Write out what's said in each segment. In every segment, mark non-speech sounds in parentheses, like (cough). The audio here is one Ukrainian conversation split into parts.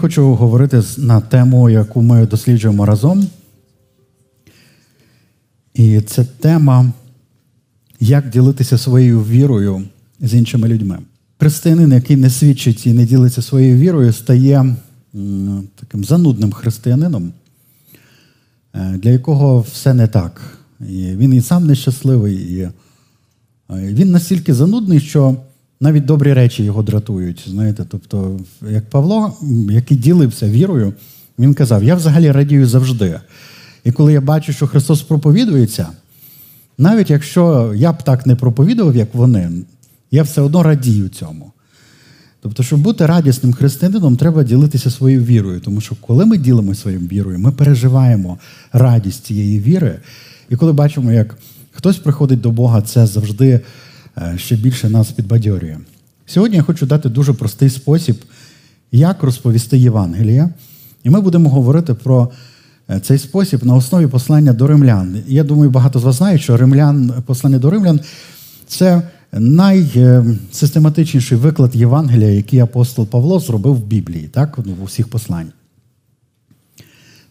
хочу говорити на тему, яку ми досліджуємо разом. І це тема, як ділитися своєю вірою з іншими людьми. Християнин, який не свідчить і не ділиться своєю вірою, стає таким занудним християнином, е, для якого все не так. І Він і сам нещасливий, і е, він настільки занудний, що навіть добрі речі його дратують. Знаєте, тобто, як Павло, який ділився вірою, він казав: Я взагалі радію завжди. І коли я бачу, що Христос проповідується, навіть якщо я б так не проповідував, як вони, я все одно радію цьому. Тобто, щоб бути радісним християнином, треба ділитися своєю вірою. Тому що коли ми ділимося своєю вірою, ми переживаємо радість цієї віри. І коли бачимо, як хтось приходить до Бога, це завжди ще більше нас підбадьорює. Сьогодні я хочу дати дуже простий спосіб, як розповісти Євангелія. І ми будемо говорити про е, цей спосіб на основі послання до римлян. Я думаю, багато з вас знають, що римлян, послання до римлян це найсистематичніший виклад Євангелія, який апостол Павло зробив в Біблії, так, ну, в усіх посланнях.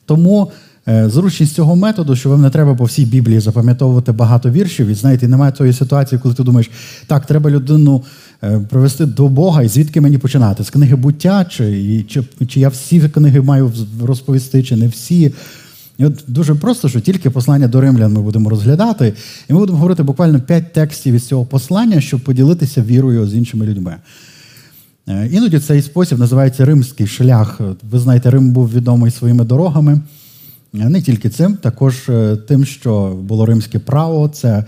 Тому Е, зручність цього методу, що вам не треба по всій Біблії запам'ятовувати багато віршів. І знаєте, немає тої ситуації, коли ти думаєш, так, треба людину е, привести до Бога, і звідки мені починати? З книги буття, чи, чи, чи я всі книги маю розповісти, чи не всі. І от Дуже просто, що тільки послання до римлян ми будемо розглядати, і ми будемо говорити буквально п'ять текстів із цього послання, щоб поділитися вірою з іншими людьми. Е, іноді цей спосіб називається римський шлях. Ви знаєте, Рим був відомий своїми дорогами. Не тільки цим, також е, тим, що було римське право, це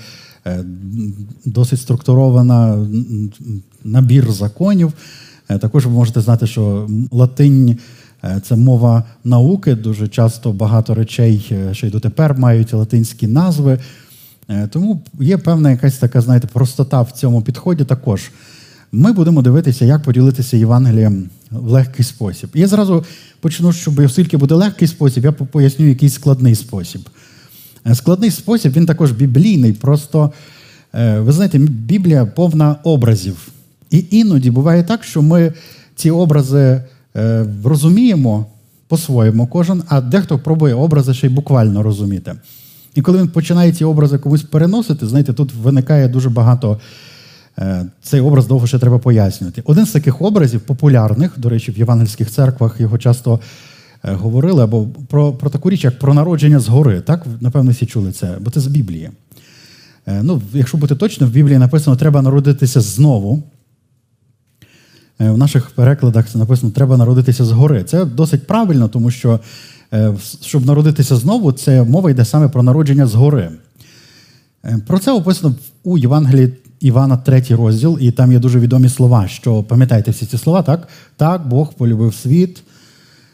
е, досить структурована набір законів. Е, також ви можете знати, що латинь це мова науки. Дуже часто багато речей, що й дотепер мають латинські назви. Тому є певна якась така, знаєте, простота в цьому підході також. Ми будемо дивитися, як поділитися Євангелієм в легкий спосіб. І я зразу почну, щоб оскільки буде легкий спосіб, я поясню якийсь складний спосіб. Е, складний спосіб, він також біблійний. Просто, е, ви знаєте, Біблія повна образів. І іноді буває так, що ми ці образи е, розуміємо по-своєму кожен, а дехто пробує образи ще й буквально розуміти. І коли він починає ці образи комусь переносити, знаєте, тут виникає дуже багато цей образ довго ще треба пояснювати. Один з таких образів, популярних, до речі, в євангельських церквах його часто е, говорили, або про про таку річ, як про народження згори. Так, напевно, всі чули це, бо це з Біблії. Е, ну, Якщо бути точним, в Біблії написано, треба народитися знову. В наших перекладах це написано, треба народитися згори. Це досить правильно, тому що, щоб народитися знову, це мова йде саме про народження згори. Про це описано у Євангелії Івана, третій розділ, і там є дуже відомі слова, що пам'ятаєте всі ці слова, так? Так, Бог полюбив світ,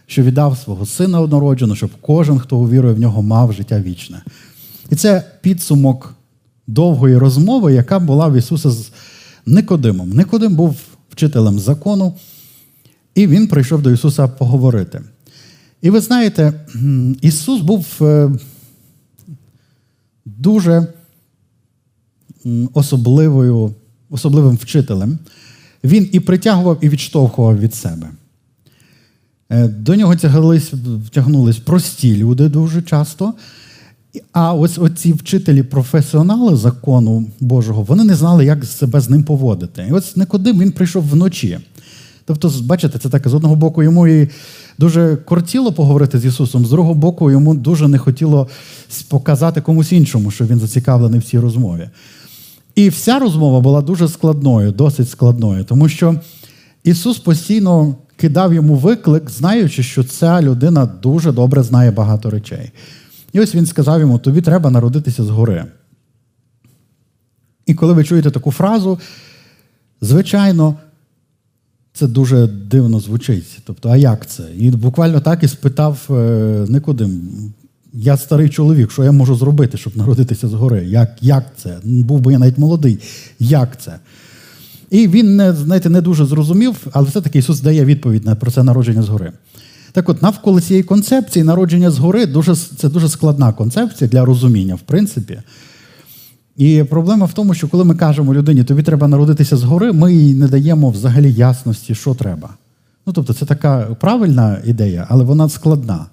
що віддав свого сина однородженого, щоб кожен, хто увірує в нього, мав життя вічне. І це підсумок довгої розмови, яка була в Ісуса з Никодимом. Никодим був вчителем закону, і він прийшов до Ісуса поговорити. І ви знаєте, Ісус був е, дуже особливою, особливим вчителем, він і притягував, і відштовхував від себе. Е, до нього тягнулись, тягнулись прості люди дуже часто. А ось оці вчителі, професіонали закону Божого, вони не знали, як себе з ним поводити. І ось Никодим він прийшов вночі. Тобто, бачите, це так, з одного боку, йому і дуже кортіло поговорити з Ісусом, з другого боку, йому дуже не хотіло показати комусь іншому, що він зацікавлений в цій розмові. І вся розмова була дуже складною, досить складною, тому що Ісус постійно кидав йому виклик, знаючи, що ця людина дуже добре знає багато речей. І ось він сказав йому: тобі треба народитися згори. І коли ви чуєте таку фразу, звичайно, це дуже дивно звучить. Тобто, а як це? І буквально так і спитав е, Никодим, я старий чоловік, що я можу зробити, щоб народитися згори? Як як це? Був би я навіть молодий. Як це? І він не знаєте, не дуже зрозумів, але все-таки Ісус дає відповідь на про це народження згори. Так от, навколо цієї концепції народження згори дуже, це дуже складна концепція для розуміння, в принципі. І проблема в тому, що коли ми кажемо людині, тобі треба народитися згори, ми їй не даємо взагалі ясності, що треба. Ну, тобто, це така правильна ідея, але вона складна.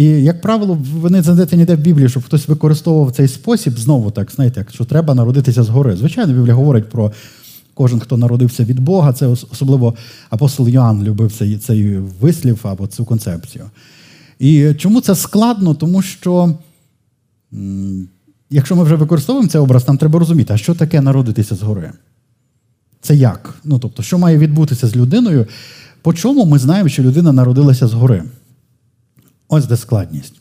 І, як правило, ви не знайдете ніде в Біблії, щоб хтось використовував цей спосіб, знову так, знаєте, якщо треба народитися згори. Звичайно, Біблія говорить про кожен, хто народився від Бога, це особливо апостол Йоанн любив цей, цей вислів або цю концепцію. І чому це складно? Тому що, якщо ми вже використовуємо цей образ, нам треба розуміти, а що таке народитися згори? Це як? Ну, тобто, що має відбутися з людиною? По чому ми знаємо, що людина народилася згори? Ось де складність.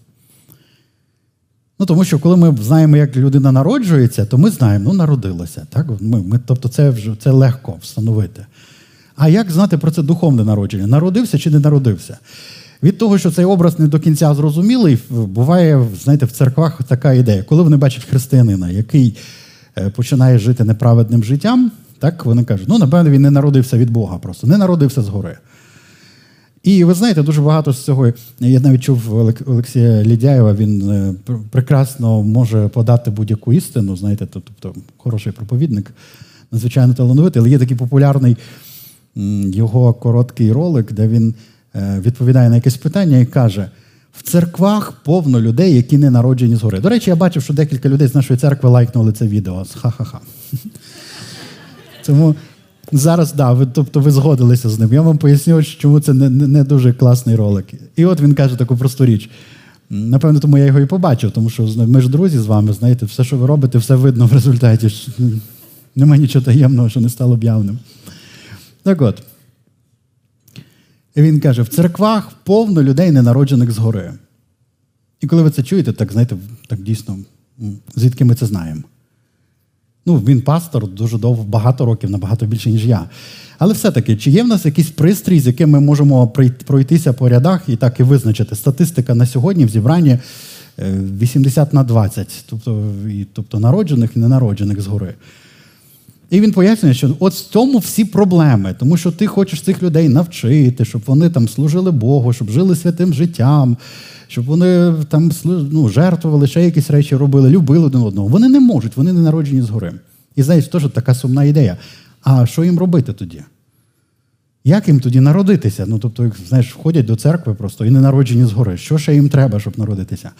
Ну, Тому що коли ми знаємо, як людина народжується, то ми знаємо, ну, народилася. Так? Ми, ми, Тобто це вже це легко встановити. А як знати про це духовне народження? Народився чи не народився? Від того, що цей образ не до кінця зрозумілий, буває, знаєте, в церквах така ідея. Коли вони бачать християнина, який е, починає жити неправедним життям, так вони кажуть, ну, напевно, він не народився від Бога просто, не народився згори. І ви знаєте, дуже багато з цього. Я навіть чув Олексія Лідяєва, він е, прекрасно може подати будь-яку істину, знаєте, тобто хороший проповідник, надзвичайно талановитий, але є такий популярний його короткий ролик, де він е, відповідає на якесь питання і каже: в церквах повно людей, які не народжені згори. До речі, я бачив, що декілька людей з нашої церкви лайкнули це відео. Ха-ха-ха. (laughs) Тому Зараз, да, ви, тобто ви згодилися з ним. Я вам поясню, чому це не, не, дуже класний ролик. І от він каже таку просту річ. Напевно, тому я його і побачив, тому що ми ж друзі з вами, знаєте, все, що ви робите, все видно в результаті. Нема нічого таємного, що не стало б явним. Так от. І він каже: в церквах повно людей, ненароджених згори. І коли ви це чуєте, так знаєте, так дійсно, звідки ми це знаємо? Ну, він пастор дуже довго, багато років, набагато більше, ніж я. Але все-таки, чи є в нас якийсь пристрій, з яким ми можемо пройтися по рядах і так і визначити? Статистика на сьогодні в зібранні 80 е, на 20, тобто і, тобто народжених і ненароджених згори. І він пояснює, що от в цьому всі проблеми, тому що ти хочеш цих людей навчити, щоб вони там служили Богу, щоб жили святим життям, щоб вони там ну, жертвували, ще якісь речі робили, любили один одного. Вони не можуть, вони не народжені згори. І знаєш, теж така сумна ідея. А що їм робити тоді? Як їм тоді народитися? Ну, тобто, знаєш, входять до церкви просто і не народжені згори. Що ще їм треба, щоб народитися?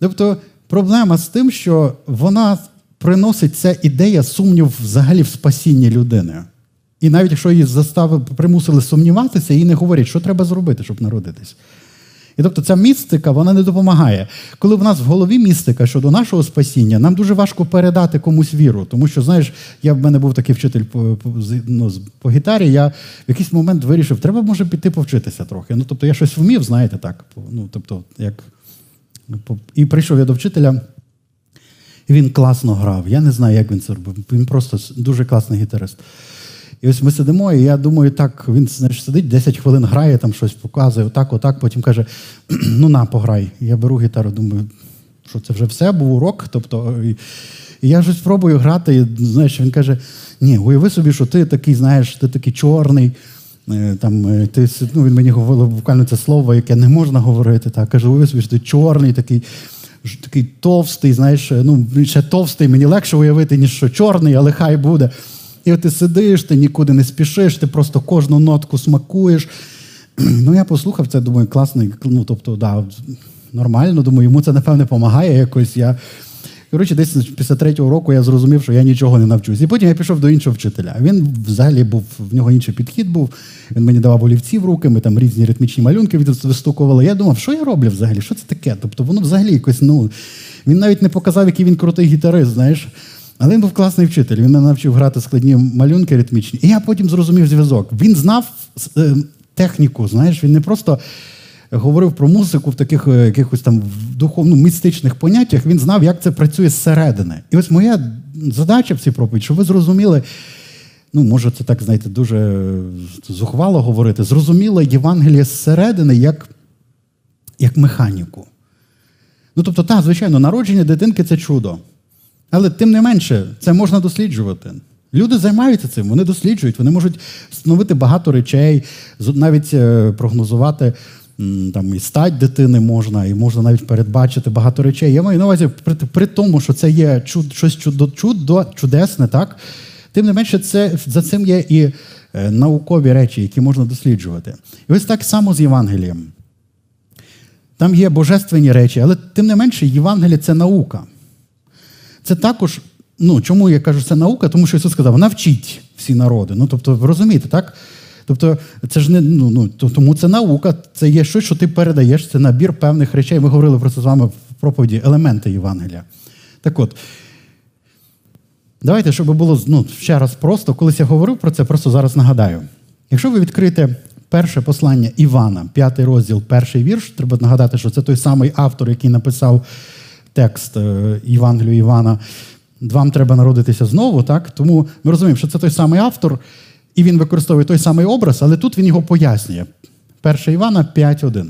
Тобто, проблема з тим, що вона приносить ця ідея сумнів взагалі в спасінні людини. І навіть якщо її заставили, примусили сумніватися, їй не говорять, що треба зробити, щоб народитись. І тобто ця містика вона не допомагає. Коли в нас в голові містика щодо нашого спасіння, нам дуже важко передати комусь віру. Тому що, знаєш, я в мене був такий вчитель по по, ну, по гітарі, я в якийсь момент вирішив, треба може піти повчитися трохи. Ну, тобто я щось вмів, знаєте, так. Ну, тобто, як... І прийшов я до вчителя, він класно грав. Я не знаю, як він це робив. Він просто дуже класний гітарист. І ось ми сидимо, і я думаю, так, він знаєш, сидить 10 хвилин грає, там щось показує, отак, отак, потім каже: ну на, пограй. Я беру гітару, думаю, що це вже все, був урок. Тобто, і, і я щось спробую грати, і знаєш, він каже: ні, уяви собі, що ти такий, знаєш, ти такий чорний. Е, там, е, ти, ну, Він мені говорив буквально це слово, яке не можна говорити. Так. Каже, уяви собі, що ти чорний, такий такий товстий, знаєш, ну, ще товстий, мені легше уявити, ніж що чорний, але хай буде. І от ти сидиш, ти нікуди не спішиш, ти просто кожну нотку смакуєш. (clears throat) Ну, я послухав це, думаю, класний. Ну, тобто, да, нормально, думаю, йому це, напевне, допомагає якось. Я... Коротше, десь після третього року я зрозумів, що я нічого не навчусь. І потім я пішов до іншого вчителя. Він взагалі був, в нього інший підхід був. Він мені давав олівці в руки, ми там різні ритмічні малюнки вистукували. Я думав, що я роблю взагалі? Що це таке? Тобто воно взагалі якось, ну. Він навіть не показав, який він крутий гітарист, знаєш. Але він був класний вчитель. Він мене навчив грати складні малюнки ритмічні. І я потім зрозумів зв'язок. Він знав е, техніку, знаєш, він не просто говорив про музику в таких е, якихось там духовно містичних поняттях, він знав, як це працює зсередини. І ось моя задача в цій проповіді, щоб ви зрозуміли. Ну, може, це так, знаєте, дуже зухвало говорити. Зрозуміло Євангеліє зсередини як як механіку. Ну, тобто, так, звичайно, народження дитинки це чудо. Але тим не менше, це можна досліджувати. Люди займаються цим, вони досліджують, вони можуть встановити багато речей, навіть е, прогнозувати там і стать дитини можна, і можна навіть передбачити багато речей. Я маю на увазі, при, при тому, що це є чуд, щось чудо, чудо, чудесне, так? Тим не менше, це, за цим є і е, наукові речі, які можна досліджувати. І ось так само з Євангелієм. Там є божественні речі, але тим не менше, Євангеліє це наука. Це також, ну чому я кажу, це наука? Тому що Ісус сказав, навчіть всі народи. Ну, тобто, ви розумієте, так? Тобто, це ж не ну, ну, тому це наука, це є щось, що ти передаєш, це набір певних речей. Ми говорили про це з вами в проповіді, елементи Євангелія. Так от, давайте, щоб було ну, ще раз просто, колись я говорив про це, просто зараз нагадаю. Якщо ви відкрите перше послання Івана, п'ятий розділ, перший вірш, треба нагадати, що це той самий автор, який написав текст е, Євангелію Івана. Вам треба народитися знову, так? Тому ми розуміємо, що це той самий автор, і він використовує той самий образ, але тут він його пояснює. 1 Івана 5.1.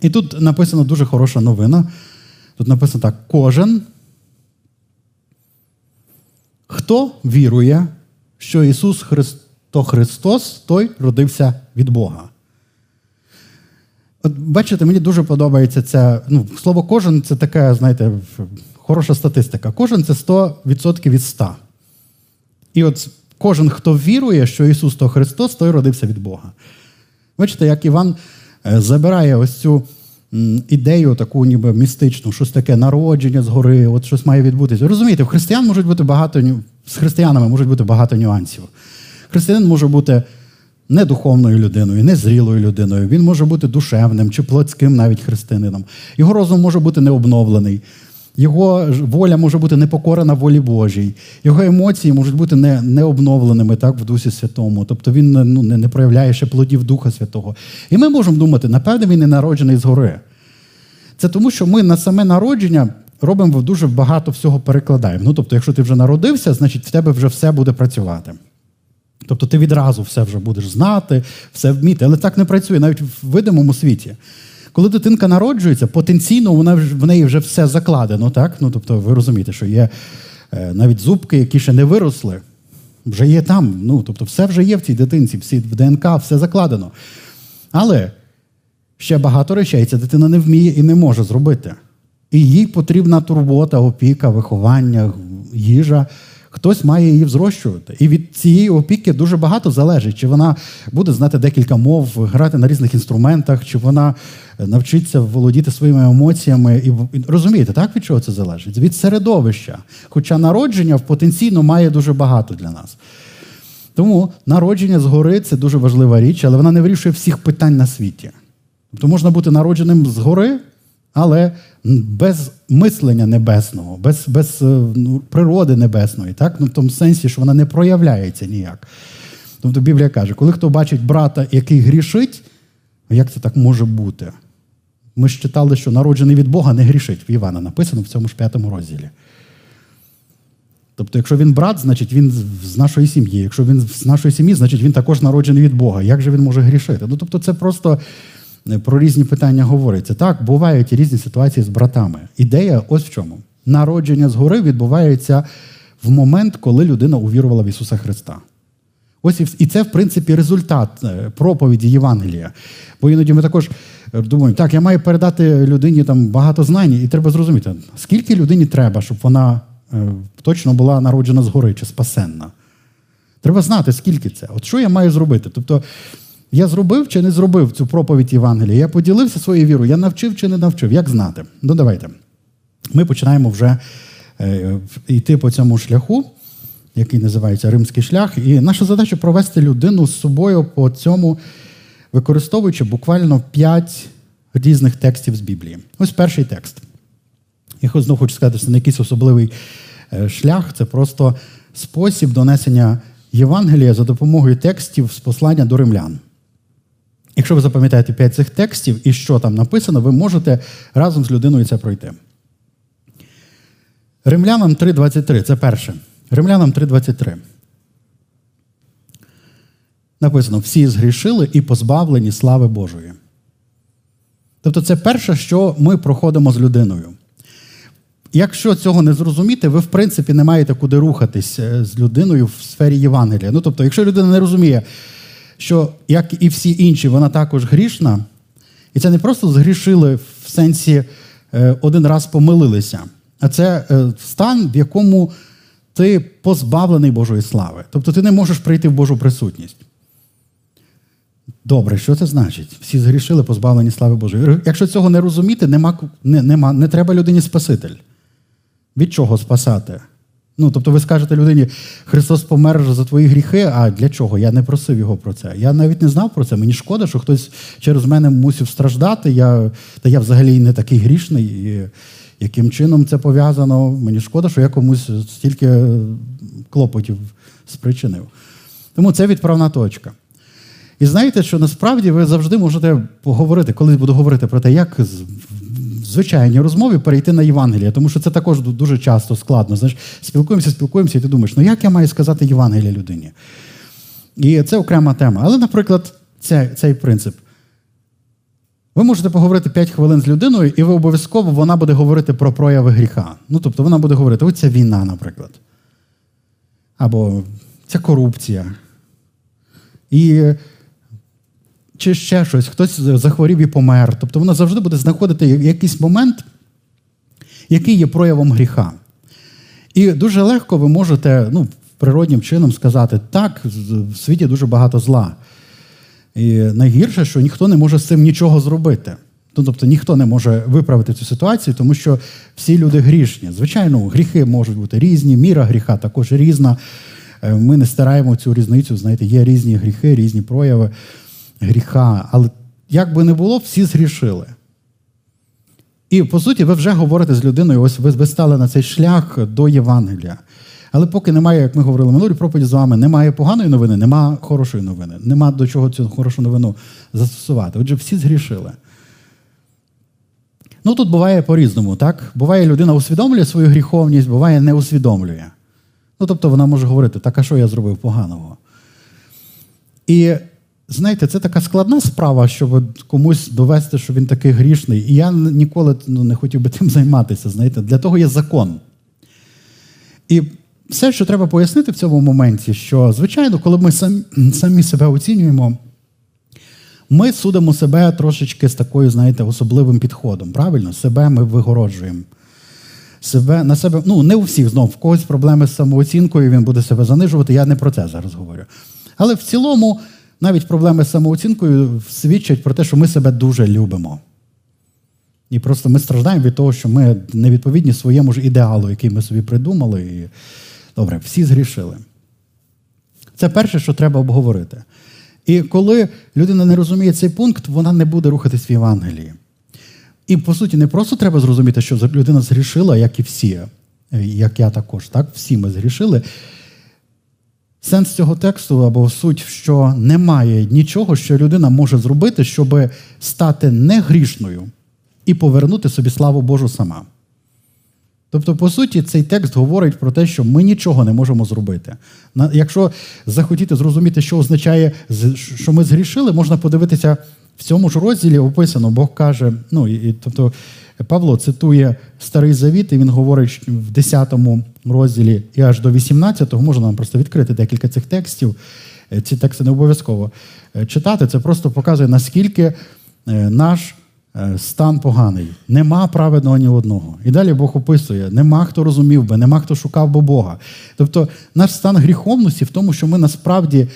І тут написано дуже хороша новина. Тут написано так: кожен, хто вірує, що Ісус Христо Христос, той родився від Бога. От бачите, мені дуже подобається це. Ну, слово кожен це така, знаєте, хороша статистика. Кожен це 100% від 100. І от кожен, хто вірує, що Ісус то Христос, той родився від Бога. Бачите, як Іван е, забирає ось цю ідею, таку ніби містичну, щось таке народження згори, от щось має відбутися. Розумієте, в християн можуть бути багато з християнами можуть бути багато нюансів. Християнин може бути недуховною людиною, незрілою людиною. Він може бути душевним чи плотським навіть християнином. Його розум може бути необновлений. Його воля може бути непокорена волі Божій, його емоції можуть бути не, необновленими так, в Дусі Святому. Тобто він ну, не, не проявляє ще плодів Духа Святого. І ми можемо думати, напевне, він не народжений згори. Це тому, що ми на саме народження робимо дуже багато всього перекладаємо. Ну, тобто, якщо ти вже народився, значить в тебе вже все буде працювати. Тобто ти відразу все вже будеш знати, все вміти. Але так не працює навіть в видимому світі. Коли дитинка народжується, потенційно вона в неї вже все закладено. так? Ну, Тобто, ви розумієте, що є е, навіть зубки, які ще не виросли, вже є там. Ну, Тобто, все вже є в цій дитинці, всі в ДНК, все закладено. Але ще багато речей ця дитина не вміє і не може зробити. І їй потрібна турбота, опіка, виховання, їжа хтось має її взрощувати. І від цієї опіки дуже багато залежить, чи вона буде знати декілька мов, грати на різних інструментах, чи вона е, навчиться володіти своїми емоціями. І розумієте, так від чого це залежить? Від середовища. Хоча народження потенційно має дуже багато для нас. Тому народження згори це дуже важлива річ, але вона не вирішує всіх питань на світі. Тобто можна бути народженим згори, але без мислення небесного, без без е, ну, природи небесної, так? Ну, в тому сенсі, що вона не проявляється ніяк. Тобто Біблія каже, коли хто бачить брата, який грішить, як це так може бути? Ми ж читали, що народжений від Бога не грішить. В Івана написано в цьому ж п'ятому розділі. Тобто, якщо він брат, значить він з нашої сім'ї. Якщо він з нашої сім'ї, значить він також народжений від Бога. Як же він може грішити? Ну, тобто, це просто про різні питання говориться. Так, бувають різні ситуації з братами. Ідея ось в чому. Народження згори відбувається в момент, коли людина увірувала в Ісуса Христа. Ось і це, в принципі, результат е, проповіді Євангелія. Бо іноді ми також е, думаємо, так, я маю передати людині там багато знань, і треба зрозуміти, скільки людині треба, щоб вона точно була народжена згори чи спасенна. Треба знати, скільки це. От що я маю зробити? Тобто я зробив чи не зробив цю проповідь Євангелія? Я поділився своєю вірою, я навчив чи не навчив. Як знати? Ну, давайте. Ми починаємо вже е, йти по цьому шляху, який називається Римський шлях. І наша задача провести людину з собою по цьому, використовуючи буквально п'ять різних текстів з Біблії. Ось перший текст. Я знову хочу сказати, що це не якийсь особливий е, шлях, це просто спосіб донесення Євангелія за допомогою текстів з послання до римлян. Якщо ви запам'ятаєте п'ять цих текстів і що там написано, ви можете разом з людиною це пройти. Римлянам 3.23 це перше. Римлянам 3.23. Написано: всі згрішили і позбавлені слави Божої. Тобто, це перше, що ми проходимо з людиною. Якщо цього не зрозуміти, ви, в принципі, не маєте куди рухатись е, з людиною в сфері Євангелія. Ну, тобто, якщо людина не розуміє, що, як і всі інші, вона також грішна. І це не просто згрішили в сенсі е, один раз помилилися, а це е, стан, в якому ти позбавлений Божої слави. Тобто ти не можеш прийти в Божу присутність. Добре, що це значить? Всі згрішили, позбавлені слави Божої. Якщо цього не розуміти, нема, не, нема, не треба людині Спаситель. Від чого спасати? Ну, тобто, ви скажете людині, Христос помер за твої гріхи, а для чого? Я не просив його про це. Я навіть не знав про це. Мені шкода, що хтось через мене мусив страждати. Я, Та я взагалі не такий грішний. І яким чином це пов'язано? Мені шкода, що я комусь стільки клопотів спричинив. Тому це відправна точка. І знаєте, що насправді ви завжди можете поговорити, коли буду говорити про те, як звичайній розмові перейти на Євангеліє, тому що це також дуже часто складно. Знаєш, спілкуємося, спілкуємося, і ти думаєш, ну як я маю сказати Євангеліє людині? І це окрема тема. Але, наприклад, цей, цей принцип. Ви можете поговорити 5 хвилин з людиною, і ви обов'язково вона буде говорити про прояви гріха. Ну, тобто вона буде говорити, ось ця війна, наприклад. Або ця корупція. І чи ще щось, хтось захворів і помер. Тобто вона завжди буде знаходити якийсь момент, який є проявом гріха. І дуже легко ви можете ну, природнім чином сказати, так, в світі дуже багато зла. І найгірше, що ніхто не може з цим нічого зробити. Ну, тобто ніхто не може виправити цю ситуацію, тому що всі люди грішні. Звичайно, гріхи можуть бути різні, міра гріха також різна. Е, ми не стараємо цю різницю, знаєте, є різні гріхи, різні прояви гріха. Але як би не було, всі згрішили. І по суті, ви вже говорите з людиною, ось ви, ви стали на цей шлях до Євангелія. Але поки немає, як ми говорили минулі проповіді з вами, немає поганої новини, немає хорошої новини, нема до чого цю хорошу новину застосувати. Отже, всі згрішили. Ну тут буває по-різному, так? Буває, людина усвідомлює свою гріховність, буває, не усвідомлює. Ну, тобто вона може говорити, так, а що я зробив поганого? І знаєте, це така складна справа, щоб комусь довести, що він такий грішний. І я ніколи ну, не хотів би тим (laughs) займатися. знаєте, Для того є закон. І все, що треба пояснити в цьому моменті, що, звичайно, коли ми (clears throat) самі, себе оцінюємо, ми судимо себе трошечки з такою, знаєте, особливим підходом. Правильно? Себе ми вигороджуємо. Себе, на себе, ну, Не у всіх знов, в когось проблеми з самооцінкою, він буде себе занижувати. Я не про це зараз говорю. Але в цілому, навіть проблеми з самооцінкою свідчать про те, що ми себе дуже любимо. І просто ми страждаємо від того, що ми не відповідні своєму ж ідеалу, який ми собі придумали. І... Добре, всі згрішили. Це перше, що треба обговорити. І коли людина не розуміє цей пункт, вона не буде рухатись в Євангелії. І, по суті, не просто треба зрозуміти, що людина згрішила, як і всі, як я також, так? Всі ми згрішили. Сенс цього тексту або суть, що немає нічого, що людина може зробити, щоб стати негрішною і повернути собі славу Божу сама. Тобто, по суті, цей текст говорить про те, що ми нічого не можемо зробити. Якщо захотіти зрозуміти, що означає, що ми згрішили, можна подивитися в цьому ж розділі описано, Бог каже, ну і тобто Павло цитує Старий Завіт, і він говорить в 10 розділі і аж до 18-го, можна нам просто відкрити декілька цих текстів. Е, ці тексти не обов'язково е, читати. Це просто показує, наскільки е, наш стан поганий. Нема праведного ні одного. І далі Бог описує: нема хто розумів би, нема хто шукав би Бога. Тобто, наш стан гріховності в тому, що ми насправді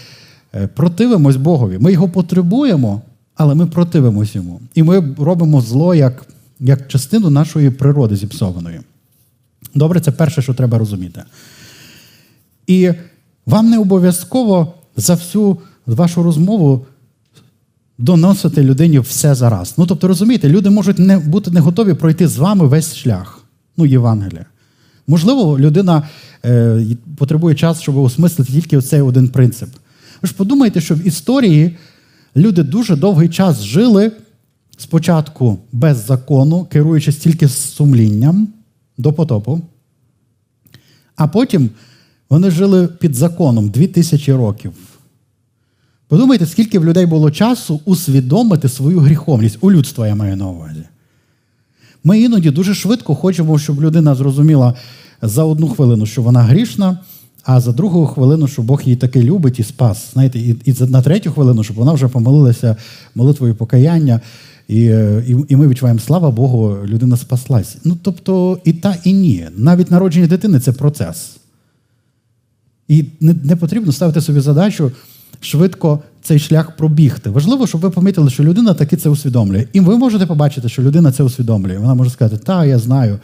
противимось Богові. Ми його потребуємо, але ми противимось йому. І ми робимо зло як як частину нашої природи зіпсованої. Добре, це перше, що треба розуміти. І вам не обов'язково за всю вашу розмову доносити людині все зараз. Ну, тобто, розумієте, люди можуть не бути не готові пройти з вами весь шлях, ну, Євангелія. Можливо, людина е, потребує часу, щоб осмислити тільки оцей один принцип. Ви ж подумайте, що в історії люди дуже довгий час жили спочатку без закону, керуючись тільки сумлінням до потопу, а потім вони жили під законом 2000 років. Подумайте, скільки в людей було часу усвідомити свою гріховність у людства, я маю на увазі. Ми іноді дуже швидко хочемо, щоб людина зрозуміла за одну хвилину, що вона грішна, а за другу хвилину, що Бог її таки любить і спас. Знаєте, І і на третю хвилину, щоб вона вже помолилася молитвою покаяння. І, і і, ми відчуваємо, слава Богу, людина спаслась. Ну тобто і та, і ні. Навіть народження дитини це процес. І не, не потрібно ставити собі задачу швидко цей шлях пробігти. Важливо, щоб ви помітили, що людина таки це усвідомлює. І ви можете побачити, що людина це усвідомлює. Вона може сказати, та, я знаю,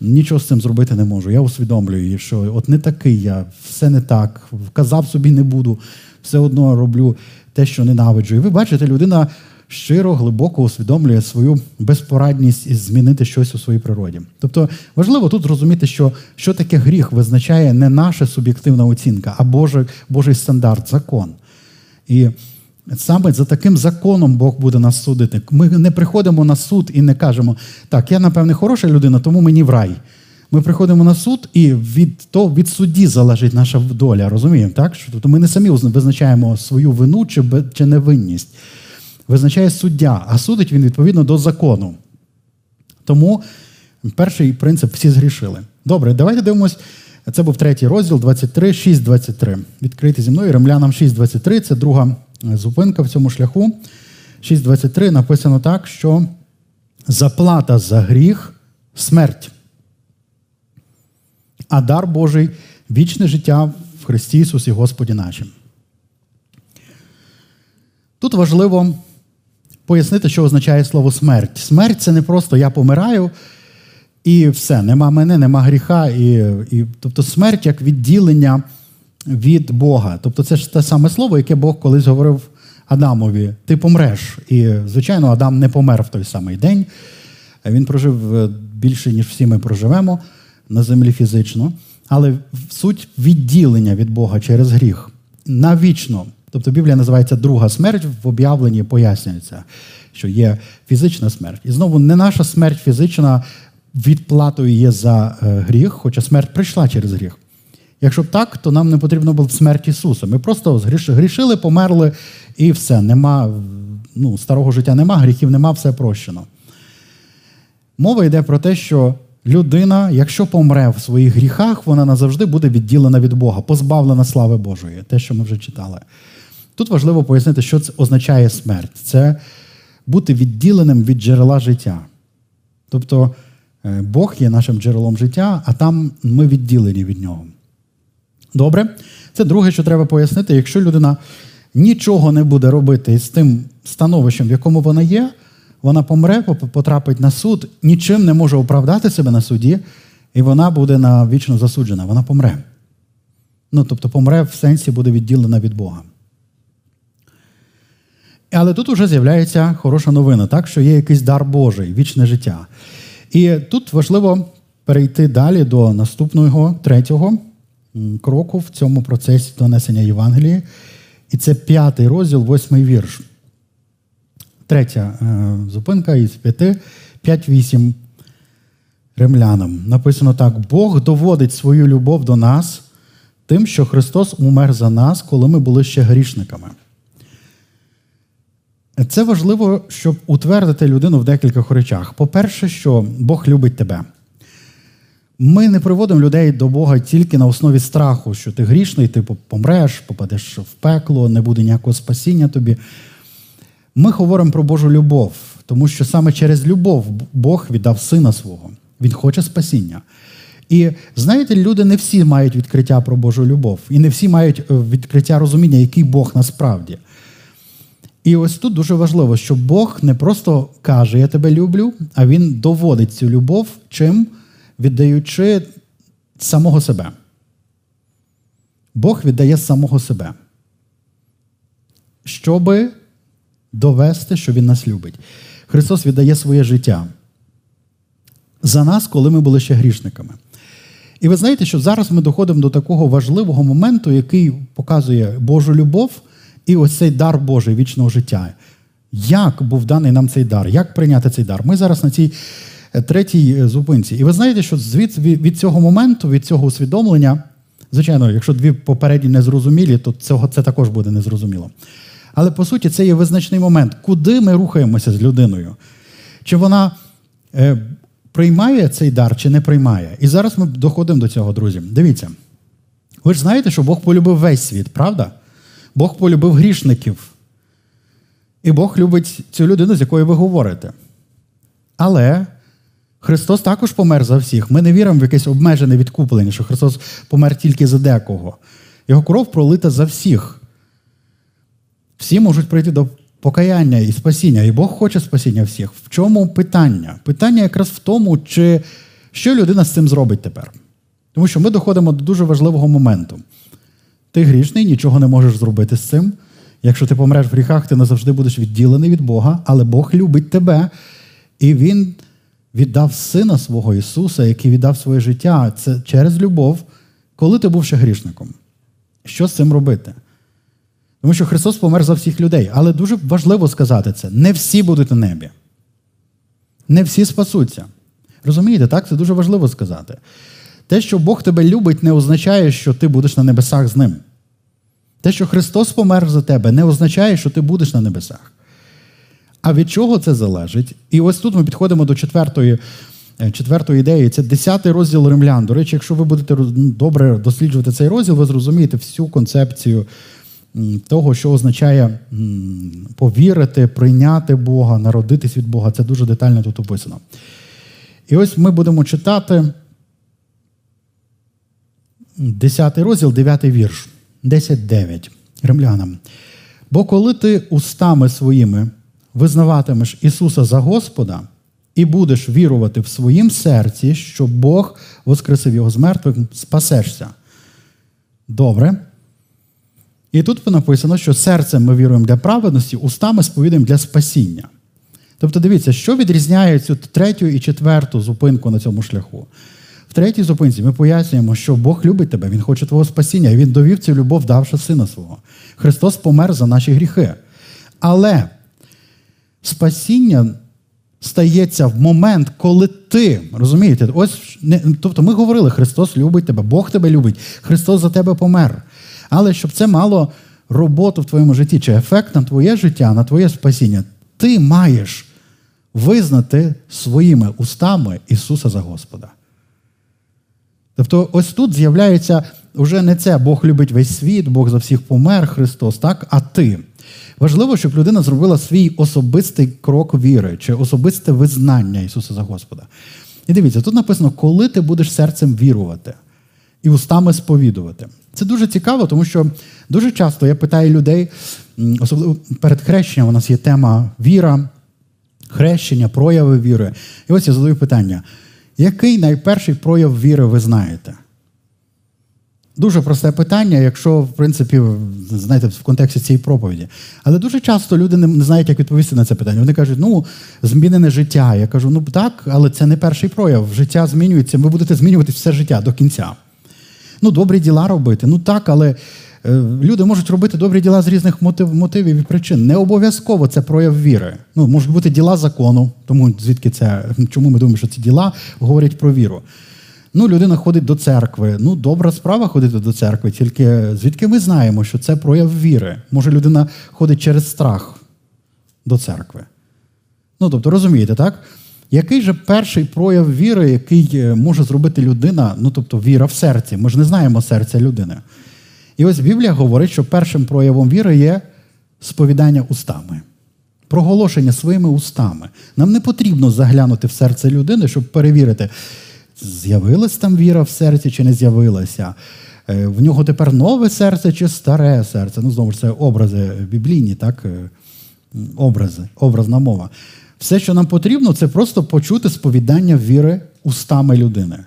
нічого з цим зробити не можу. Я усвідомлюю що от не такий я, все не так, вказав собі не буду, все одно роблю те, що ненавиджу. І ви бачите, людина щиро, глибоко усвідомлює свою безпорадність і змінити щось у своїй природі. Тобто важливо тут зрозуміти, що що таке гріх визначає не наша суб'єктивна оцінка, а Божий, Божий стандарт, закон. І саме за таким законом Бог буде нас судити. Ми не приходимо на суд і не кажемо, так, я, напевне, хороша людина, тому мені в рай. Ми приходимо на суд, і від то від судді залежить наша доля. Розуміємо, так? Тобто ми не самі визначаємо свою вину чи чи невинність визначає суддя, а судить він відповідно до закону. Тому перший принцип всі згрішили. Добре, давайте дивимось. Це був третій розділ 23, 6.23. Відкрийте зі мною римлянам 6.23. Це друга зупинка в цьому шляху. 6.23 написано так, що заплата за гріх смерть. А дар Божий вічне життя в Христі Ісусі Господі нашим. Тут важливо пояснити, що означає слово смерть. Смерть це не просто я помираю і все, нема мене, нема гріха. І, і, Тобто смерть як відділення від Бога. Тобто це ж те саме слово, яке Бог колись говорив Адамові: ти помреш. І, звичайно, Адам не помер в той самий день. Він прожив е, більше, ніж всі ми проживемо на землі фізично. Але суть відділення від Бога через гріх навічно. Тобто Біблія називається друга смерть, в об'явленні пояснюється, що є фізична смерть. І знову не наша смерть фізична відплатою є за е, гріх, хоча смерть прийшла через гріх. Якщо б так, то нам не потрібно було б смерть Ісуса. Ми просто грішили, померли і все. Нема, ну, Старого життя нема, гріхів нема, все прощено. Мова йде про те, що людина, якщо помре в своїх гріхах, вона назавжди буде відділена від Бога, позбавлена слави Божої, те, що ми вже читали. Тут важливо пояснити, що це означає смерть. Це бути відділеним від джерела життя. Тобто е, Бог є нашим джерелом життя, а там ми відділені від нього. Добре? Це друге, що треба пояснити, якщо людина нічого не буде робити з тим становищем, в якому вона є, вона помре, потрапить на суд, нічим не може оправдати себе на суді, і вона буде навічно засуджена. Вона помре. Ну, тобто помре в сенсі буде відділена від Бога. Але тут вже з'являється хороша новина, так, що є якийсь дар Божий, вічне життя. І тут важливо перейти далі до наступного третього кроку в цьому процесі донесення Євангелії. І це п'ятий розділ, восьмий вірш. Третя е, зупинка із п'яти, п'ять-вісім римлянам. Написано так: Бог доводить свою любов до нас тим, що Христос умер за нас, коли ми були ще грішниками. Це важливо, щоб утвердити людину в декількох речах. По-перше, що Бог любить тебе. Ми не приводимо людей до Бога тільки на основі страху, що ти грішний, ти помреш, попадеш в пекло, не буде ніякого спасіння тобі. Ми говоримо про Божу любов, тому що саме через любов Бог віддав сина свого. Він хоче спасіння. І знаєте, люди не всі мають відкриття про Божу любов, і не всі мають е, відкриття розуміння, який Бог насправді. І ось тут дуже важливо, що Бог не просто каже, я тебе люблю, а Він доводить цю любов, чим віддаючи самого себе. Бог віддає самого себе, щоби довести, що Він нас любить. Христос віддає своє життя за нас, коли ми були ще грішниками. І ви знаєте, що зараз ми доходимо до такого важливого моменту, який показує Божу любов і ось цей дар Божий вічного життя. Як був даний нам цей дар? Як прийняти цей дар? Ми зараз на цій третій е, зупинці. І ви знаєте, що звід, від цього моменту, від цього усвідомлення, звичайно, якщо дві попередні незрозумілі, то цього це також буде незрозуміло. Але по суті, це є визначний момент, куди ми рухаємося з людиною. Чи вона е, приймає цей дар, чи не приймає? І зараз ми доходимо до цього, друзі. Дивіться. Ви ж знаєте, що Бог полюбив весь світ, правда? Бог полюбив грішників. І Бог любить цю людину, з якою ви говорите. Але Христос також помер за всіх. Ми не віримо в якесь обмежене відкуплення, що Христос помер тільки за декого. Його кров пролита за всіх. Всі можуть прийти до покаяння і спасіння, і Бог хоче спасіння всіх. В чому питання? Питання якраз в тому, чи що людина з цим зробить тепер. Тому що ми доходимо до дуже важливого моменту. Ти грішний, нічого не можеш зробити з цим. Якщо ти помреш в гріхах, ти назавжди будеш відділений від Бога, але Бог любить тебе, і Він віддав Сина свого Ісуса, який віддав своє життя це через любов, коли ти був ще грішником. Що з цим робити? Тому що Христос помер за всіх людей. Але дуже важливо сказати це: не всі будуть на небі. Не всі спасуться. Розумієте, так? Це дуже важливо сказати. Те, що Бог тебе любить, не означає, що ти будеш на небесах з ним. Те, що Христос помер за тебе, не означає, що ти будеш на небесах. А від чого це залежить? І ось тут ми підходимо до четвертої е, четвертої ідеї. Це десятий розділ римлян. До речі, якщо ви будете добре досліджувати цей розділ, ви зрозумієте всю концепцію того, що означає повірити, прийняти Бога, народитись від Бога. Це дуже детально тут описано. І ось ми будемо читати 10 розділ, 9 вірш, 10.9 римлянам. Бо коли ти устами своїми визнаватимеш Ісуса за Господа і будеш вірувати в своїм серці, що Бог воскресив його з мертвих, спасешся. Добре. І тут написано, що серцем ми віруємо для праведності, устами сповідаємо для спасіння. Тобто, дивіться, що відрізняє цю третю і четверту зупинку на цьому шляху. В третій зупинці ми пояснюємо, що Бог любить тебе, Він хоче твого спасіння, і Він довів цю любов, давши сина свого. Христос помер за наші гріхи. Але спасіння стається в момент, коли ти розумієте, ось не, тобто ми говорили, Христос любить тебе, Бог тебе любить, Христос за тебе помер. Але щоб це мало роботу в твоєму житті чи ефект на твоє життя, на твоє спасіння, ти маєш визнати своїми устами Ісуса за Господа. Тобто, ось тут з'являється вже не це Бог любить весь світ, Бог за всіх помер, Христос, так, а ти. Важливо, щоб людина зробила свій особистий крок віри чи особисте визнання Ісуса за Господа. І дивіться, тут написано, коли ти будеш серцем вірувати і устами сповідувати. Це дуже цікаво, тому що дуже часто я питаю людей, особливо перед хрещенням у нас є тема віра, хрещення, прояви віри. І ось я задаю питання: який найперший прояв віри ви знаєте? Дуже просте питання, якщо, в принципі, знаєте, в контексті цієї проповіді. Але дуже часто люди не знають, як відповісти на це питання. Вони кажуть, ну, змінене життя. Я кажу, ну так, але це не перший прояв. Життя змінюється, ви будете змінювати все життя до кінця. Ну, добрі діла робити. Ну так, але е, люди можуть робити добрі діла з різних мотив, мотивів і причин. Не обов'язково це прояв віри. Ну, можуть бути діла закону, тому звідки це, чому ми думаємо, що ці діла говорять про віру. Ну, людина ходить до церкви. Ну, добра справа ходити до церкви, тільки звідки ми знаємо, що це прояв віри. Може, людина ходить через страх до церкви. Ну, тобто, розумієте, так? Який же перший прояв віри, який е, може зробити людина, ну тобто віра в серці? Ми ж не знаємо серця людини. І ось Біблія говорить, що першим проявом віри є сповідання устами, проголошення своїми устами. Нам не потрібно заглянути в серце людини, щоб перевірити, з'явилась там віра в серці чи не з'явилася. Е, в нього тепер нове серце чи старе серце. Ну, знову ж це образи біблійні, так? Е, образи, образна мова. Все, що нам потрібно, це просто почути сповідання віри устами людини.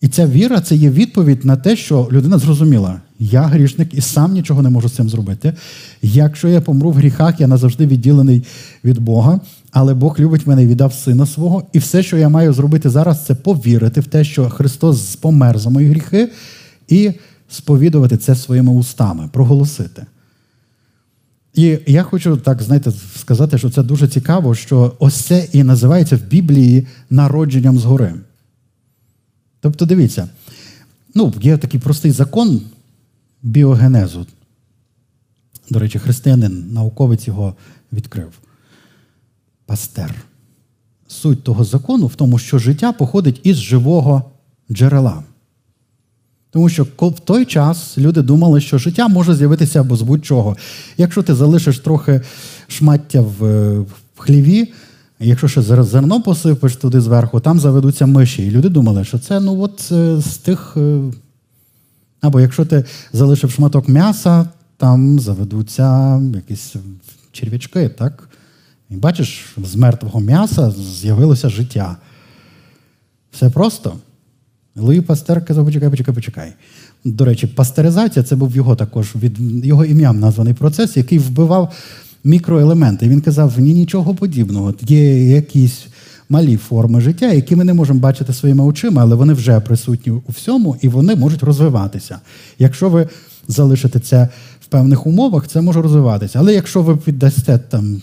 І ця віра це є відповідь на те, що людина зрозуміла, я грішник і сам нічого не можу з цим зробити. Якщо я помру в гріхах, я назавжди відділений від Бога, але Бог любить мене і віддав сина свого. І все, що я маю зробити зараз, це повірити в те, що Христос помер за мої гріхи, і сповідувати це своїми устами, проголосити. І я хочу так, знаєте, сказати, що це дуже цікаво, що ось це і називається в Біблії народженням згори. Тобто, дивіться, ну, є такий простий закон біогенезу. До речі, християнин, науковець його відкрив. Пастер. Суть того закону в тому, що життя походить із живого джерела. Тому що в той час люди думали, що життя може з'явитися або з будь-чого. Якщо ти залишиш трохи шмаття в, в хліві, якщо ще зерно посипеш туди зверху, там заведуться миші. І люди думали, що це ну от е, з тих. Е, Або якщо ти залишив шматок м'яса, там заведуться якісь черв'ячки, так? І бачиш, з мертвого м'яса з'явилося життя. Все просто. Луї Пастер казав, почекай, почекай, почекай. До речі, пастеризація це був його також від його ім'ям названий процес, який вбивав мікроелементи. Він казав, ні нічого подібного. Є якісь малі форми життя, які ми не можемо бачити своїми очима, але вони вже присутні у всьому і вони можуть розвиватися. Якщо ви залишите це в певних умовах, це може розвиватися. Але якщо ви піддасте там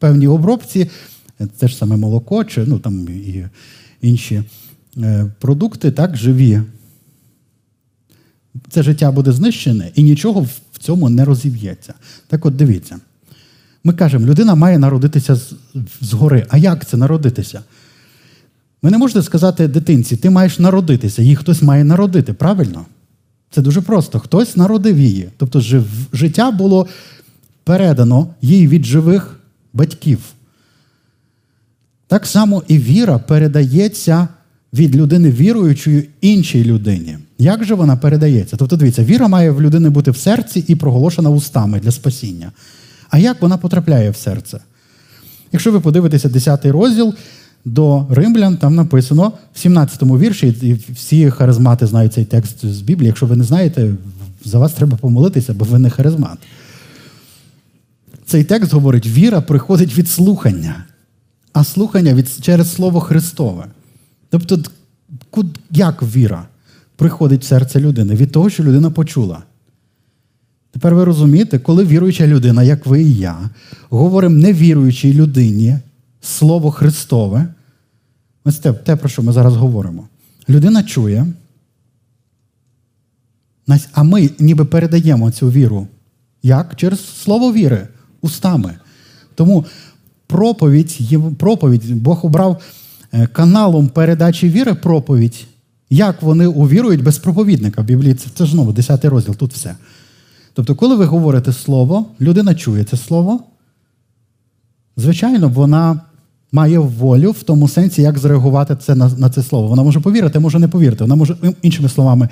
певній обробці, те ж саме молоко, чи ну там і інші е, продукти, так, живі, це життя буде знищене і нічого в цьому не розів'ється. Так от дивіться. Ми кажемо, людина має народитися згори. А як це народитися? Ви не можете сказати дитинці, ти маєш народитися, її хтось має народити, правильно? Це дуже просто. Хтось народив її. Тобто життя було передано їй від живих батьків. Так само і віра передається від людини віруючої іншій людині. Як же вона передається? Тобто, дивіться, віра має в людини бути в серці і проголошена устами для спасіння. А як вона потрапляє в серце? Якщо ви подивитеся 10 розділ до римлян, там написано в 17 му вірші, і всі харизмати знають цей текст з Біблії. Якщо ви не знаєте, за вас треба помолитися, бо ви не харизмат. Цей текст говорить: віра приходить від слухання, а слухання від, через Слово Христове. Тобто, як віра приходить в серце людини? Від того, що людина почула. Тепер ви розумієте, коли віруюча людина, як ви і я, говоримо невіруючій людині Слово Христове, ось те, те, про що ми зараз говоримо. Людина чує, а ми ніби передаємо цю віру. Як? Через слово віри, устами. Тому проповідь, проповідь Бог обрав е, каналом передачі віри проповідь, як вони увірують без проповідника в Біблії. Це, це ж знову 10 розділ, тут все. Тобто, коли ви говорите слово, людина чує це слово, звичайно, вона має волю в тому сенсі, як зреагувати це на, на це слово. Вона може повірити, може не повірити. Вона може, іншими словами,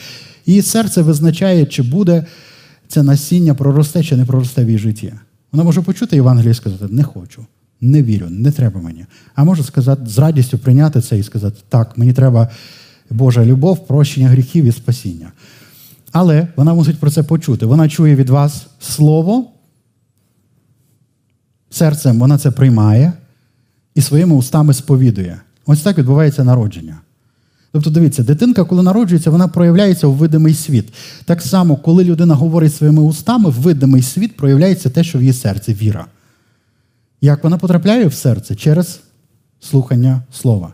її серце визначає, чи буде це насіння проросте, чи не проросте в її житті. Вона може почути Євангеліє і сказати, не хочу, не вірю, не треба мені. А може сказати, з радістю прийняти це і сказати, так, мені треба Божа любов, прощення гріхів і спасіння. Але вона мусить про це почути. Вона чує від вас слово, серцем вона це приймає і своїми устами сповідує. Ось так відбувається народження. Тобто, дивіться, дитинка, коли народжується, вона проявляється у видимий світ. Так само, коли людина говорить своїми устами, в видимий світ проявляється те, що в її серці віра. Як вона потрапляє в серце? Через слухання слова.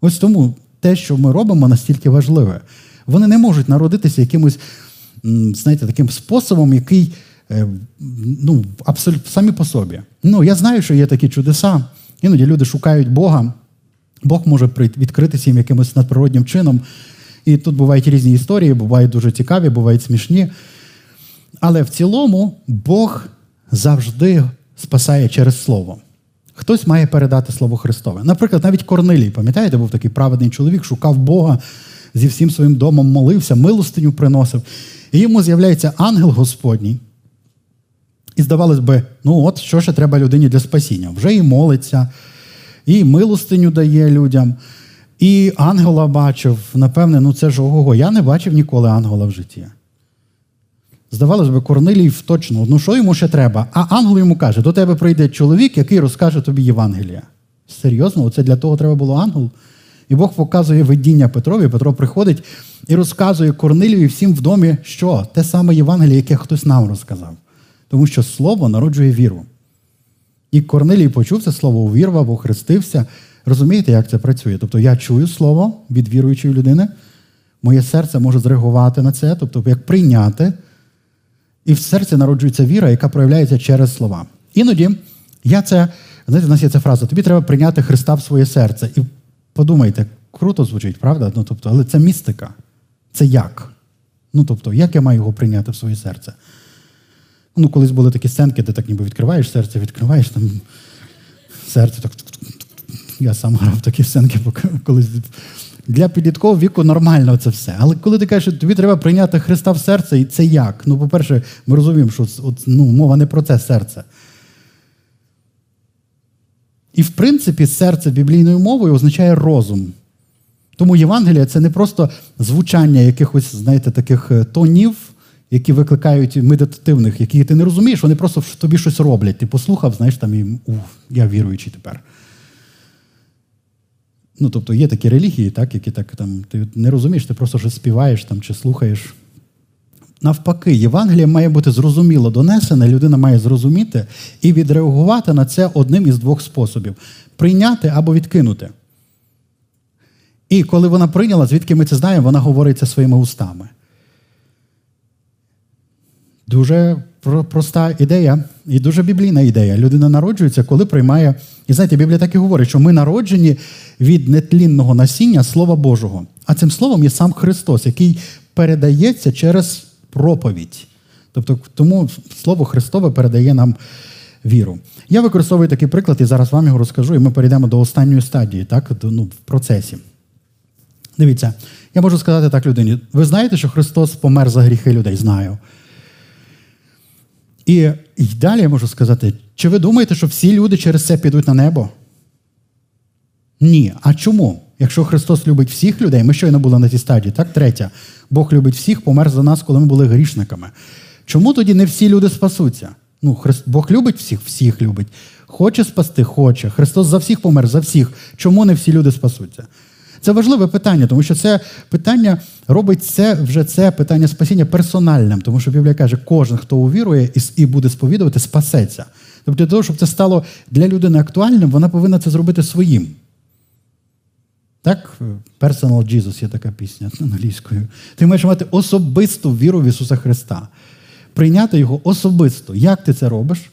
Ось тому те, що ми робимо, настільки важливе. Вони не можуть народитися якимось, знаєте, таким способом, який е, ну, абсолютно самі по собі. Ну, Я знаю, що є такі чудеса. Іноді люди шукають Бога. Бог може відкритися їм якимось надприроднім чином. І тут бувають різні історії, бувають дуже цікаві, бувають смішні. Але в цілому Бог завжди спасає через Слово. Хтось має передати Слово Христове. Наприклад, навіть Корнилій, пам'ятаєте, був такий праведний чоловік, шукав Бога, зі всім своїм домом молився, милостиню приносив. І йому з'являється ангел Господній. І здавалось би, ну от що ще треба людині для спасіння? Вже і молиться, і милостиню дає людям. І ангела бачив, напевне, ну це ж ого-го. Я не бачив ніколи ангела в житті. Здавалось би, Корнилій точно, ну що йому ще треба? А ангел йому каже: до тебе прийде чоловік, який розкаже тобі Євангелія. Серйозно, оце для того треба було ангел? І Бог показує видіння Петрові. Петро приходить і розказує Корнилію всім в домі, що те саме Євангеліє, яке хтось нам розказав. Тому що слово народжує віру. І Корнилій почув це слово, увірвав, охрестився. Розумієте, як це працює? Тобто я чую слово від віруючої людини, моє серце може зреагувати на це, тобто як прийняти. І в серці народжується віра, яка проявляється через слова. Іноді я це, знаєте, у нас є ця фраза: тобі треба прийняти Христа в своє серце. І Подумайте, круто звучить, правда? Ну, тобто, Але це містика. Це як? Ну, тобто, як я маю його прийняти в своє серце? Ну, колись були такі сценки, де так ніби відкриваєш серце, відкриваєш там серце так. Я сам грав такі сценки колись для підліткового віку нормально це все. Але коли ти кажеш, що тобі треба прийняти Христа в серце, і це як? Ну, по-перше, ми розуміємо, що от, ну, мова не про це серце. І, в принципі, серце біблійною мовою означає розум. Тому Євангелія це не просто звучання якихось, знаєте, таких е, тонів, які викликають медитативних, які ти не розумієш, вони просто тобі щось роблять. Ти послухав, знаєш, там і ух, я віруючий тепер. Ну, тобто є такі релігії, так, які так там, ти не розумієш, ти просто щось співаєш там, чи слухаєш. Навпаки, Євангеліє має бути зрозуміло донесене, людина має зрозуміти і відреагувати на це одним із двох способів: прийняти або відкинути. І коли вона прийняла, звідки ми це знаємо, вона говорить це своїми устами. Дуже проста ідея і дуже біблійна ідея. Людина народжується, коли приймає. І знаєте, Біблія так і говорить, що ми народжені від нетлінного насіння Слова Божого. А цим словом є сам Христос, який передається через проповідь. Тобто, тому Слово Христове передає нам віру. Я використовую такий приклад і зараз вам його розкажу, і ми перейдемо до останньої стадії, так, ну, в процесі. Дивіться, я можу сказати так людині: ви знаєте, що Христос помер за гріхи людей? Знаю. І, і далі я можу сказати, чи ви думаєте, що всі люди через це підуть на небо? Ні. А чому? Якщо Христос любить всіх людей, ми щойно були на тій стадії, так? Третя. Бог любить всіх, помер за нас, коли ми були грішниками. Чому тоді не всі люди спасуться? Ну, Христ... Бог любить всіх, всіх любить. Хоче спасти, хоче. Христос за всіх помер, за всіх. Чому не всі люди спасуться? Це важливе питання, тому що це питання робить це вже це питання спасіння персональним, тому що Біблія каже, кожен, хто увірує і буде сповідувати, спасеться. Тобто, для того, щоб це стало для людини актуальним, вона повинна це зробити своїм. Так, Personal Jesus є така пісня англійською. Ти маєш мати особисту віру в Ісуса Христа. Прийняти Його особисто. Як ти це робиш?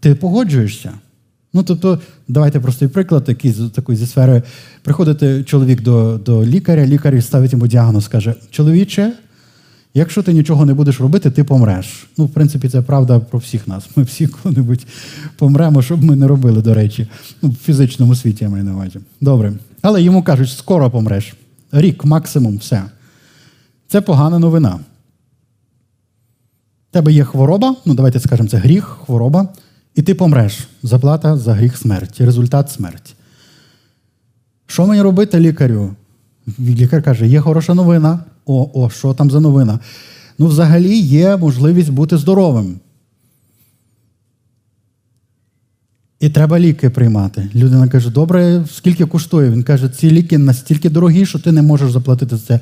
Ти погоджуєшся. Ну, тобто, давайте простий приклад, який з такої зі сфери. Приходить чоловік до до лікаря, лікар ставить йому діагноз, каже: чоловіче, якщо ти нічого не будеш робити, ти помреш. Ну, в принципі, це правда про всіх нас. Ми всі коли-небудь помремо, щоб ми не робили, до речі. Ну, В фізичному світі я маю на увазі. Добре. Але йому кажуть, скоро помреш. Рік, максимум, все. Це погана новина. У тебе є хвороба, ну давайте скажемо, це гріх, хвороба. І ти помреш. Заплата за гріх смерті, результат смерті. Що мені робити лікарю? Лікар каже, є хороша новина. О, о, що там за новина? Ну, взагалі є можливість бути здоровим. І треба ліки приймати. Людина каже, добре, скільки коштує? Він каже, ці ліки настільки дорогі, що ти не можеш заплатити за це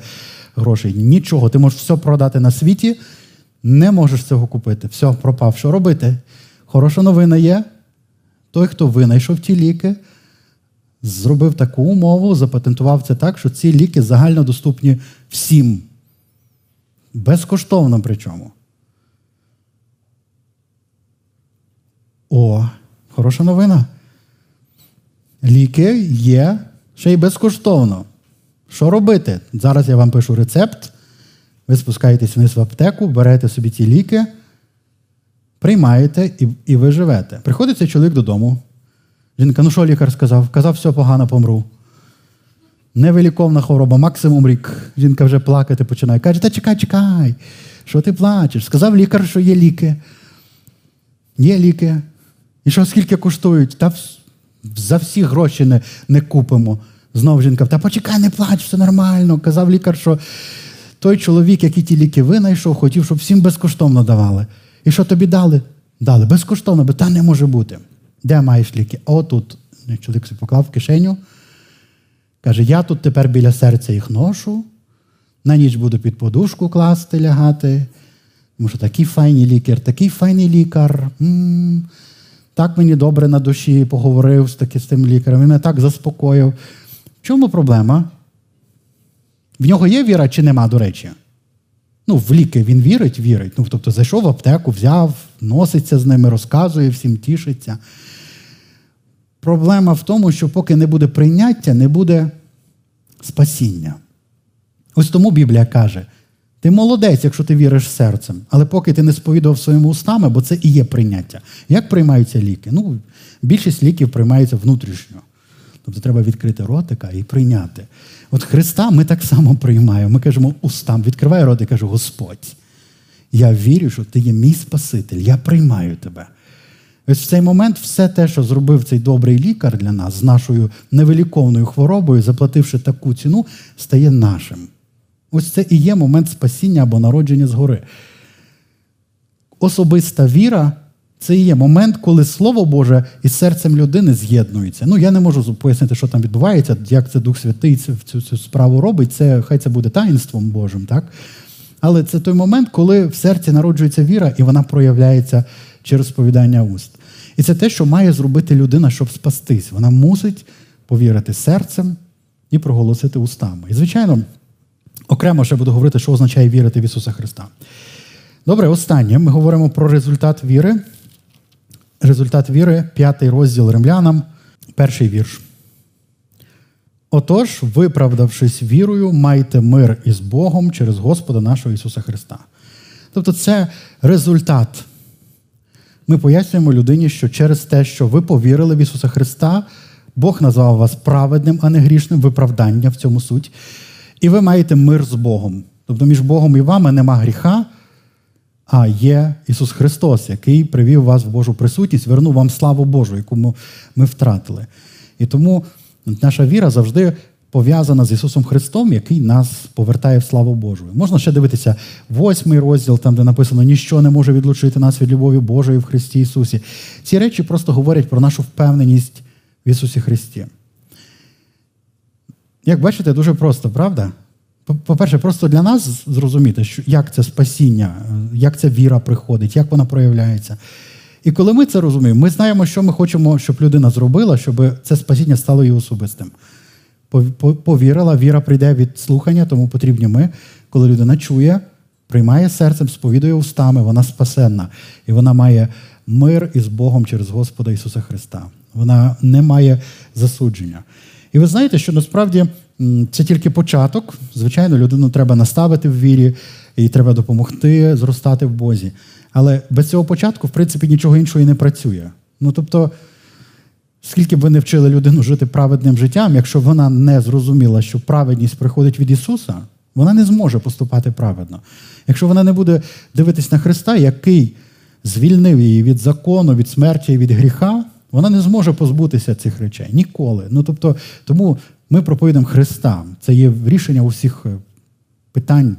грошей. Нічого. Ти можеш все продати на світі, не можеш цього купити. Все, пропав. Що робити? Хороша новина є. Той, хто винайшов ті ліки, зробив таку умову, запатентував це так, що ці ліки загально доступні всім. Безкоштовно причому. О, хороша новина. Ліки є ще й безкоштовно. Що робити? Зараз я вам пишу рецепт. Ви спускаєтесь вниз в аптеку, берете собі ці ліки приймаєте і і ви живете. Приходить цей чоловік додому. Жінка, ну що лікар сказав? Казав, все погано помру. Невиліковна хвороба, максимум рік. Жінка вже плакати починає. Каже, та чекай, чекай, що ти плачеш? Сказав лікар, що є ліки. Є ліки. І що скільки коштують? Та за всі гроші не не купимо. Знову жінка, та почекай, не плач, все нормально. Казав лікар, що той чоловік, який ті ліки винайшов, хотів, щоб всім безкоштовно давали. І що тобі дали? Дали. Безкоштовно, бо та не може бути. Де маєш ліки? О, тут. Чоловік поклав в кишеню. Каже, я тут тепер біля серця їх ношу. На ніч буду під подушку класти, лягати. Тому що такий файний лікар, такий файний лікар. М-м-м. Так мені добре на душі поговорив з таки, з тим лікарем. Він мене так заспокоїв. В чому проблема? В нього є віра чи нема, до речі? Ну, в ліки він вірить, вірить. Ну, Тобто зайшов в аптеку, взяв, носиться з ними, розказує, всім тішиться. Проблема в тому, що поки не буде прийняття, не буде спасіння. Ось тому Біблія каже: ти молодець, якщо ти віриш серцем, але поки ти не сповідував своїми устами, бо це і є прийняття. Як приймаються ліки? Ну, Більшість ліків приймається внутрішньо. Тобто треба відкрити ротика і прийняти. От Христа ми так само приймаємо. Ми кажемо устам, відкривай рот і кажу, Господь, я вірю, що ти є мій Спаситель, я приймаю тебе. Ось в цей момент все те, що зробив цей добрий лікар для нас з нашою невиліковною хворобою, заплативши таку ціну, стає нашим. Ось це і є момент спасіння або народження згори. Особиста віра це і є момент, коли Слово Боже із серцем людини з'єднується. Ну, я не можу пояснити, що там відбувається, як це Дух Святий цю, цю справу робить. Це хай це буде таїнством Божим, так? Але це той момент, коли в серці народжується віра, і вона проявляється через сповідання уст. І це те, що має зробити людина, щоб спастись. Вона мусить повірити серцем і проголосити устами. І, звичайно, окремо ще буду говорити, що означає вірити в Ісуса Христа. Добре, останнє. Ми говоримо про результат віри. Результат віри, п'ятий розділ римлянам, перший вірш. Отож, виправдавшись вірою, майте мир із Богом через Господа нашого Ісуса Христа. Тобто, це результат. Ми пояснюємо людині, що через те, що ви повірили в Ісуса Христа, Бог назвав вас праведним, а не грішним, виправдання в цьому суть. І ви маєте мир з Богом. Тобто між Богом і вами нема гріха, а є Ісус Христос, який привів вас в Божу присутність, вернув вам славу Божу, яку ми втратили. І тому наша віра завжди пов'язана з Ісусом Христом, який нас повертає в славу Божу. Можна ще дивитися восьмий розділ, там де написано Ніщо не може відлучити нас від любові Божої в Христі Ісусі. Ці речі просто говорять про нашу впевненість в Ісусі Христі. Як бачите, дуже просто, правда? По-перше, просто для нас зрозуміти, що, як це спасіння, як ця віра приходить, як вона проявляється. І коли ми це розуміємо, ми знаємо, що ми хочемо, щоб людина зробила, щоб це спасіння стало її особистим. Повірила, віра прийде від слухання, тому потрібні ми, коли людина чує, приймає серцем, сповідує устами, вона спасенна. І вона має мир із Богом через Господа Ісуса Христа. Вона не має засудження. І ви знаєте, що насправді це тільки початок. Звичайно, людину треба наставити в вірі, і треба допомогти зростати в Бозі. Але без цього початку, в принципі, нічого іншого і не працює. Ну тобто, скільки б ви не вчили людину жити праведним життям, якщо вона не зрозуміла, що праведність приходить від Ісуса, вона не зможе поступати праведно. Якщо вона не буде дивитись на Христа, який звільнив її від закону, від смерті від гріха, вона не зможе позбутися цих речей ніколи. Ну тобто, тому ми проповідуємо Христа. Це є рішення усіх е, питань.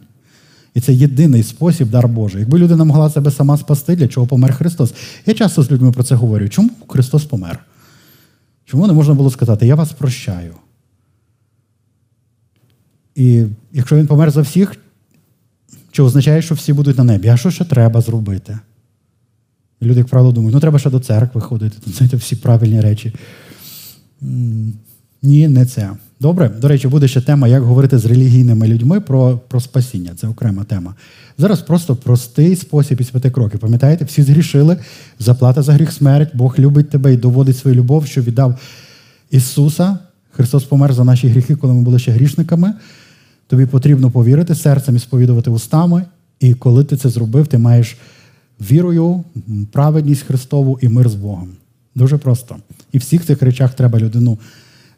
І це єдиний спосіб дар Божий. Якби людина могла себе сама спасти, для чого помер Христос. Я часто з людьми про це говорю. Чому Христос помер? Чому не можна було сказати, я вас прощаю? І якщо він помер за всіх, що означає, що всі будуть на небі, а що ще треба зробити? І люди, як правило, думають, ну треба ще до церкви ходити, це всі правильні речі. Ні, не це. Добре, до речі, буде ще тема, як говорити з релігійними людьми про про спасіння. Це окрема тема. Зараз просто простий спосіб із п'яти кроків. Пам'ятаєте, всі згрішили, заплата за гріх смерть, Бог любить тебе і доводить свою любов, що віддав Ісуса. Христос помер за наші гріхи, коли ми були ще грішниками. Тобі потрібно повірити серцем і сповідувати устами. І коли ти це зробив, ти маєш вірою, праведність Христову і мир з Богом. Дуже просто. І всіх цих речах треба людину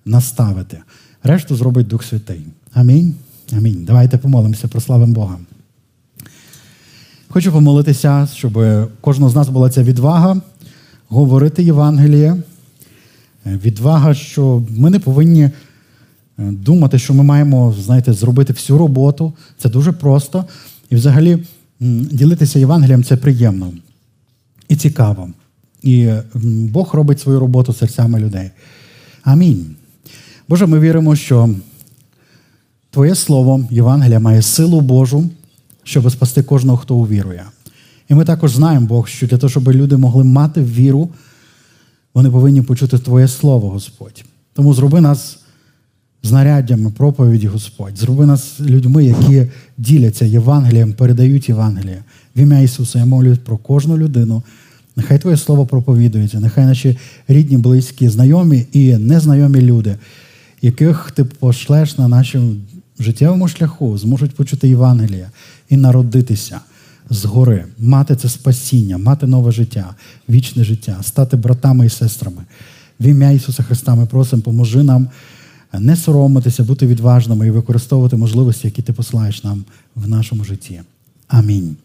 наставити. Решту зробить Дух Святий. Амінь. Амінь. Давайте помолимося, прославимо Бога. Хочу помолитися, щоб кожного з нас була ця відвага говорити Євангеліє. Відвага, що ми не повинні е, думати, що ми маємо, знаєте, зробити всю роботу. Це дуже просто. І взагалі ділитися Євангелієм це приємно і цікаво. І Бог робить свою роботу серцями людей. Амінь. Боже, ми віримо, що Твоє Слово, Євангелія, має силу Божу, щоб спасти кожного, хто увірує. І ми також знаємо, Бог, що для того, щоб люди могли мати віру, вони повинні почути Твоє Слово, Господь. Тому зроби нас знаряддями проповіді, Господь. Зроби нас людьми, які діляться Євангелієм, передають Євангеліє. В ім'я Ісуса я молюсь про кожну людину. Нехай Твоє Слово проповідується, нехай наші рідні, близькі, знайомі і незнайомі люди яких ти пошлеш на нашому життєвому шляху, зможуть почути Євангелія і народитися згори, мати це спасіння, мати нове життя, вічне життя, стати братами і сестрами. В ім'я Ісуса Христа ми просимо, поможи нам не соромитися, бути відважними і використовувати можливості, які ти посилаєш нам в нашому житті. Амінь.